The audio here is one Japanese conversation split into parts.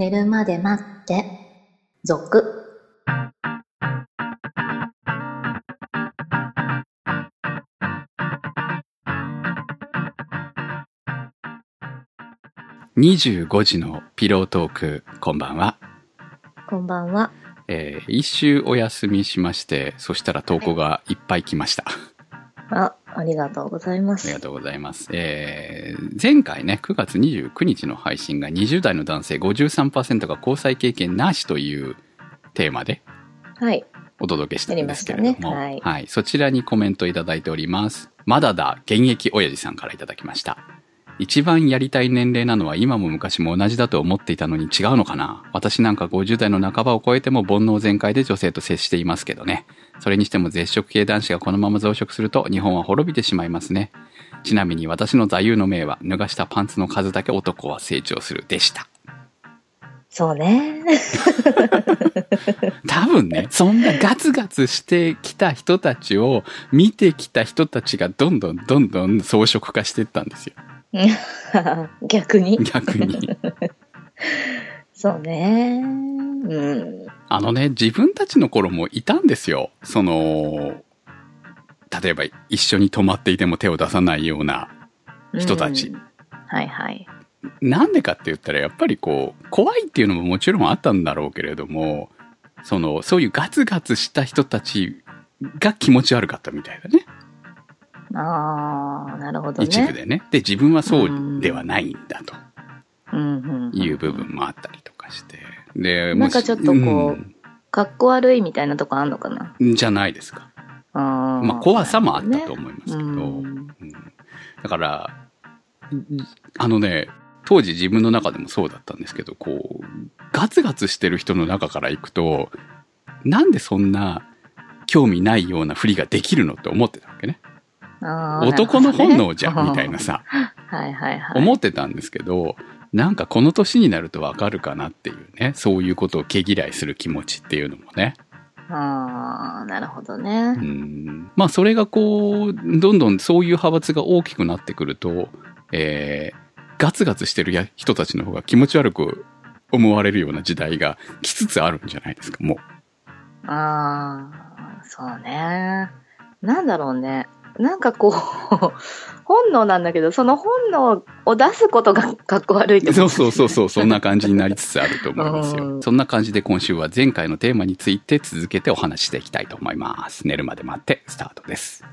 寝るまで待って、続。25時のピロートーク、こんばんは。こんばんは。えー一週お休みしまして、そしたら投稿がいっぱい来ました。あ、ありがとうございます。ありがとうございます。えー前回ね、9月29日の配信が20代の男性53%が交際経験なしというテーマではい。お届けしたんですけれども、やりましたねはいそちらにコメントいただいております。まだだ、現役親父さんからいただきました。一番やりたい年齢なのは今も昔も同じだと思っていたのに違うのかな？私なんか50代の半ばを超えても煩悩全開で女性と接していますけどね。それにしても絶食系男子がこのまま増殖すると日本は滅びてしまいますね。ちなみに私の座右の銘は脱がしたパンツの数だけ男は成長するでした。そうね。多分ね、そんなガツガツしてきた人たちを見てきた人たちがどんどんどんどん装飾化していったんですよ。逆に？逆に。そうね。うん。あのね、自分たちの頃もいたんですよ。その、例えば一緒に泊まっていても手を出さないような人たちうんはいはい。なんでかって言ったらやっぱりこう、怖いっていうのももちろんあったんだろうけれども、その、そういうガツガツした人たちが気持ち悪かったみたいだね。ああ、なるほどね。一部でね。で、自分はそうではないんだとうんうん。いう部分もあったりとかして。で、なんかちょっとこうかっこ悪いみたいなとこあんのかな？うんじゃないですか。あーまあ怖さもあったと思いますけど。だから、あのね、当時自分の中でもそうだったんですけど、こう、ガツガツしてる人の中から行くと、なんでそんな興味ないようなふりができるのって思ってたわけね。男の本能じゃん、みたいなさ、はいはいはい。思ってたんですけど、なんかこの年になるとわかるかなっていうね、そういうことを毛嫌いする気持ちっていうのもね。ああ、なるほどうね。んまあそれがこう、どんどんそういう派閥が大きくなってくると、えー、ガツガツしてるや人たちの方が気持ち悪く思われるような時代が来つつあるんじゃないですか、もああ、そうね。なんだろうね。なんかこう、本能なんだけど、その本能を出すことがかっこ悪いそうそうそうそう、そんな感じになりつつあると思いますよ。うんそんな感じで今週は前回のテーマについて続けてお話ししていきたいと思います。寝るまで待ってスタートです。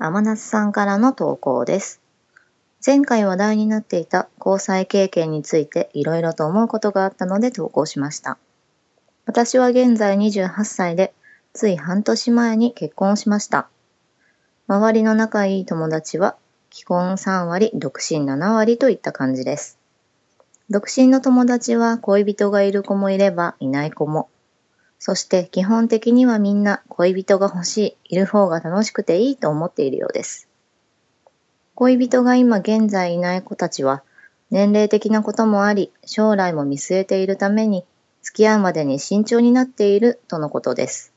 天夏さんからの投稿です。前回話題になっていた交際経験についていろいろと思うことがあったので投稿しました。私は現在28歳で、つい半年前に結婚しました。周りの仲いい友達は、既婚3割、独身7割といった感じです。独身の友達は恋人がいる子もいればいない子も。そして基本的にはみんな恋人が欲しい、いる方が楽しくていいと思っているようです。恋人が今現在いない子たちは、年齢的なこともあり、将来も見据えているために、付き合うまでに慎重になっているとのことです。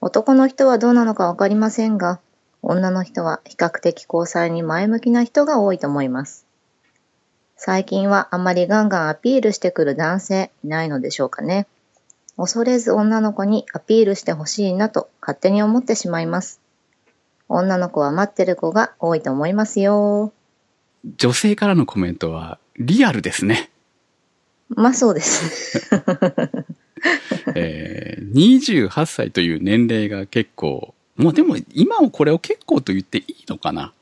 男の人はどうなのかわかりませんが、女の人は比較的交際に前向きな人が多いと思います。最近はあまりガンガンアピールしてくる男性いないのでしょうかね。恐れず女の子にアピールしてほしいなと勝手に思ってしまいます。女の子は待ってる子が多いと思いますよ。女性からのコメントはリアルですね。まあそうです。えー、28歳という年齢が結構、もうでも今もこれを結構と言っていいのかな。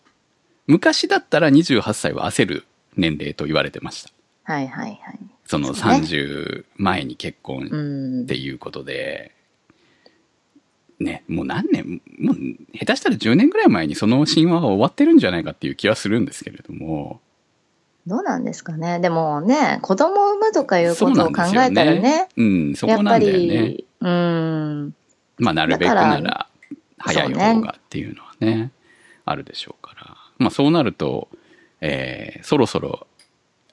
昔だったら28歳は焦る年齢と言われてました。はいはいはい。そのそうね30前に結婚うんって。いうことで、ね、もう何年、もう下手したら10年ぐらい前にその神話は終わってるんじゃないかっていう気はするんですけれども、どうなんですかね。でもね、子供を産むとかいうそうことを考えたらね、うん、そやっぱこなんだよね。り、うん、まあ、なるべくなら、早いそうね方がっていうのはね、あるでしょうから。まあ、そうなると、えーそろそろ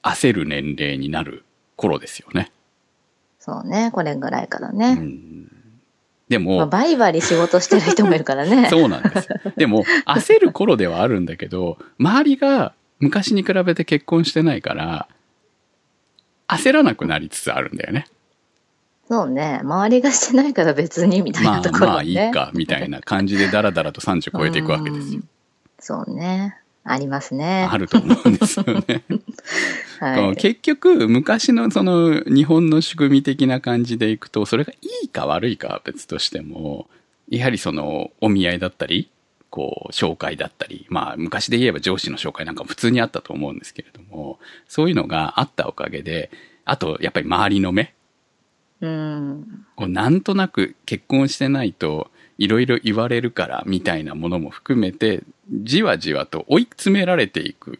焦る年齢になる頃ですよね。そうね、これぐらいからうね。ん、でまあ、も、バリバリ仕事してる人もいるからね。そうなんです。でも、焦る頃ではあるんだけど、周りが昔に比べて結婚してないから、焦らなくなりつつあるんだよね。そうね。周りがしてないから別にみたいまあなところまあいいね。か、みたいな感じでダラダラと30超えていくわけですよ。そうね。ありますね。あると思うんですよね。はい。結局、昔のその日本の仕組み的な感じでいくと、それがいいか悪いかは別としても、やはりそのお見合いだったり、こう、紹介だったり、まあ昔で言えば上司の紹介なんかも普通にあったと思うんですけれども、そういうのがあったおかげで、あとやっぱり周りの目、うん。こうなんとなく結婚してないといろいろ言われるからみたいなものも含めて、じわじわと追い詰められていく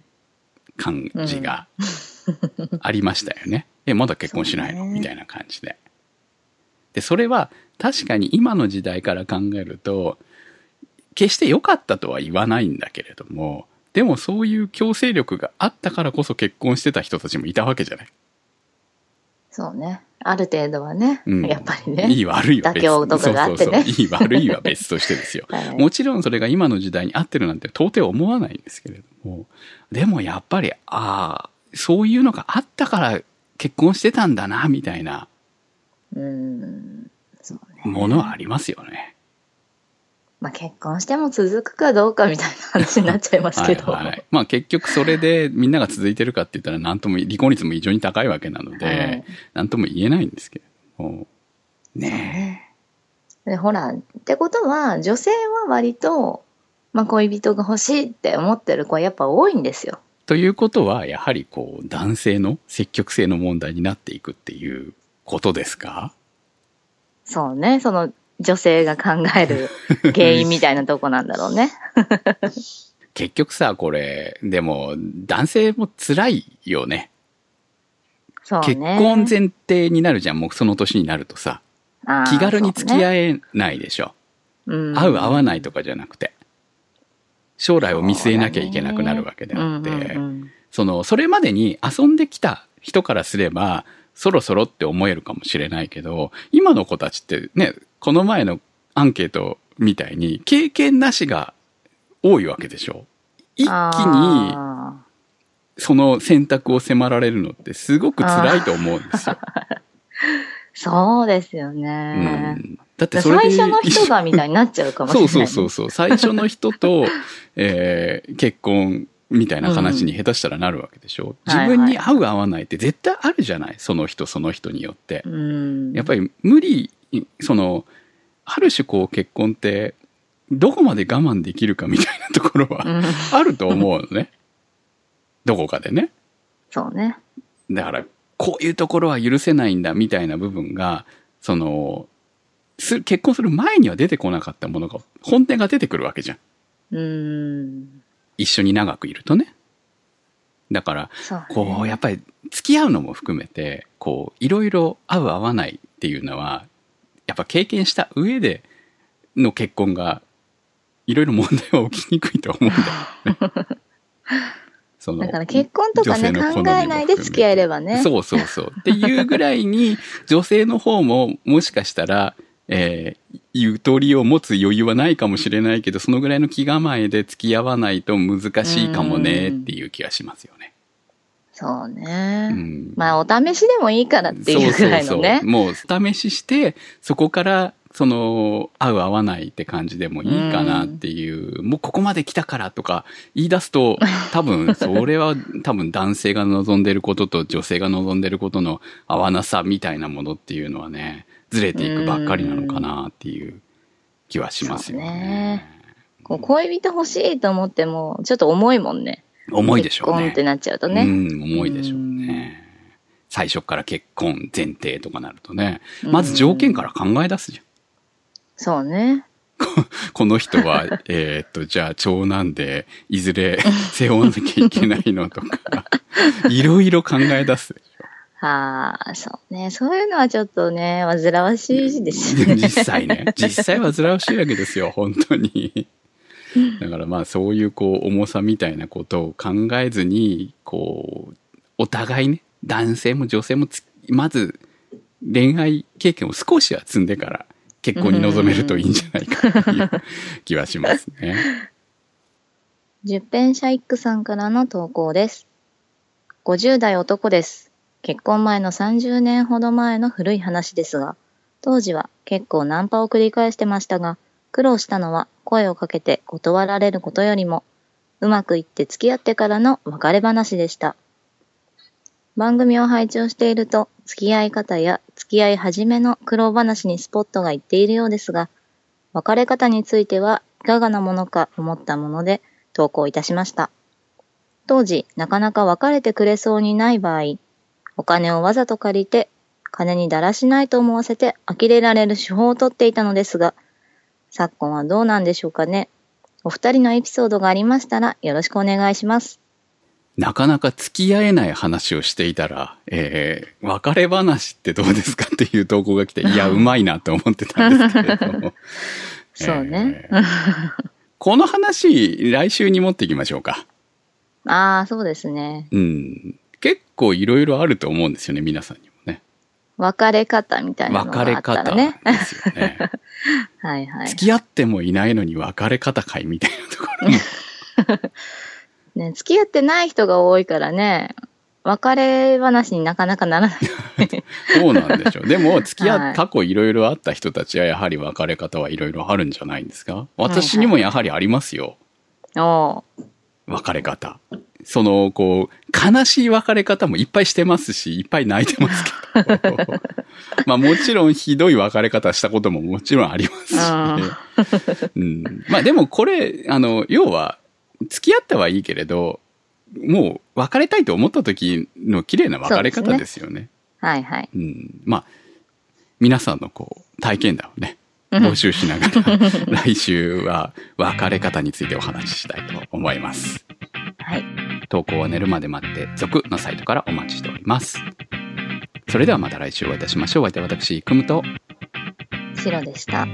感じがありましたよね。え、まだ結婚しないの、ねみたいな感じで。で、それは確かに今の時代から考えると、決して良かったとは言わないんだけれども、でもそういう強制力があったからこそ結婚してた人たちもいたわけじゃない？そうね。ある程度はね。うんやっぱりね。いい悪いは別とかがあってねそうそうそういい悪いは別としてですよ。はいもちろんそれが今の時代に合ってるなんて到底思わないんですけれども、でもやっぱり、ああ、そういうのがあったから結婚してたんだな、みたいなうん。そうね。ものはありますよね。まあ結婚しても続くかどうかみたいな話になっちゃいますけど。はいはい。まあ結局それでみんなが続いてるかって言ったら何とも、離婚率も異常に高いわけなので、はい何とも言えないんですけれども。ねで、ほら、ってことは、女性は割と、まあ恋人が欲しいって思ってる子はやっぱ多いんですよ。え。ということは、やはりこう、男性の積極性の問題になっていくっていうことですか？そうね。その女性が考える原因みたいなとこなんだろうね。結局さ、これ、でも、男性も辛いよね。そうね。結婚前提になるじゃん、もうその年になるとさ。気軽に付き合えないでしょ。うん合う合わないとかじゃなくて。将来を見据えなきゃいけなくなるわけであって、うんうんうんその、それまでに遊んできた人からすれば、そろそろって思えるかもしれないけど、今の子たちってね、この前のアンケートみたいに、経験なしが多いわけでしょ？一気に、その選択を迫られるのってすごく辛いと思うんですよ。そうですよねう。ん、だってそれで最初の人がみたいになっちゃうかもしれない。そうそうそうそう。最初の人と、えー結婚みたいな話に下手したらなるわけでしょ。自分に合う合わないって絶対あるじゃない？その人その人によって。うん。やっぱり無理、その、ある種こう結婚って、どこまで我慢できるかみたいなところはうんあると思うのね。どこかでね。そうね。だから、こういうところは許せないんだみたいな部分が、その、す結婚する前には出てこなかったものが、本音が出てくるわけじゃん。うん。一緒に長くいるとね。だから、ね。こう、やっぱり付き合うのも含めて、こう、いろいろ合う合わないっていうのは、やっぱ経験した上での結婚が、いろいろ問題は起きにくいと思うんだよね。そのだから結婚とかね、考えないで付き合えればね。そうそうそう。っていうぐらいに、女性の方ももしかしたら、えー、ゆとりを持つ余裕はないかもしれないけど、そのぐらいの気構えで付き合わないと難しいかもねっていう気がしますよね。そうね。うんまあ、お試しでもいいからっていうぐらいのね。そうそうそうもう試しして、そこから、その、合う合わないって感じでもいいかなっていう、もうここまで来たからとか言い出すと、多分、それは 多分男性が望んでることと女性が望んでることの合わなさみたいなものっていうのはね、ずれていくばっかりなのかなっていう気はしますよね。こう恋人欲しいと思っても、ちょっと重いもんね。重いでしょうね結婚って。なっちゃうとね。うん、重いでしょうね。最初から結婚前提とかなるとね、まず条件から考え出すじゃん。そうね。この人は、えーっと、じゃあ長男で、いずれ 背負わなきゃいけないのとか、いろいろ考え出すでしはあ、そうね。そういうのはちょっとね、煩わしいです。ね。実際ね。実際は煩わしいわけですよ、本当に。だからまあそういうこう重さみたいなことを考えずに、こう、お互いね、男性も女性もつまず恋愛経験を少しは積んでから結婚に臨めるといいんじゃないかという気はしますね。十編シャイックさんからの投稿です。50代男です。結婚前の30年ほど前の古い話ですが、当時は結構ナンパを繰り返してましたが、苦労したのは声をかけて断られることよりも、うまくいって付き合ってからの別れ話でした。番組を拝聴していると、付き合い方や付き合い始めの苦労話にスポットがいっているようですが、別れ方についてはいかがなものか思ったもので投稿いたしました。当時、なかなか別れてくれそうにない場合、お金をわざと借りて、金にだらしないと思わせて呆れられる手法をとっていたのですが、昨今はどうなんでしょうかね。お二人のエピソードがありましたらよろしくお願いします。なかなか付き合えない話をしていたら、えー、別れ話ってどうですかっていう投稿が来て、いや、うまいなと思ってたんですけれども。そうね。えーこの話、来週に持っていきましょうか。ああ、そうですね。うん。結構いろいろあると思うんですよね、皆さんにもね。別れ方みたいなのが別れあったら方ね。ですよね。はいはい。付き合ってもいないのに別れ方かいみたいなところも。ね、付き合ってない人が多いからね、別れ話になかなかならない。そうなんでしょう。でも、付き合はいっ過去いろいろあった人たちはやはり別れ方はいろいろあるんじゃないんですか？私にもやはりありますよ。おう別れ方。その、こう、悲しい別れ方もいっぱいしてますし、いっぱい泣いてますけど。まあもちろんひどい別れ方したことももちろんありますし、うん。まあでもこれ、あの、要は、付き合ったはいいけれど、もう別れたいと思った時の綺麗な別れ方ですよね。はいはい。うん。まあ、皆さんのこう、体験談をね、うん募集しながら、来週は別れ方についてお話ししたいと思います。投稿は寝るまで待って、続のサイトからお待ちしております。それではまた来週お会いいたしましょう。お相手は私、くむと、白でした。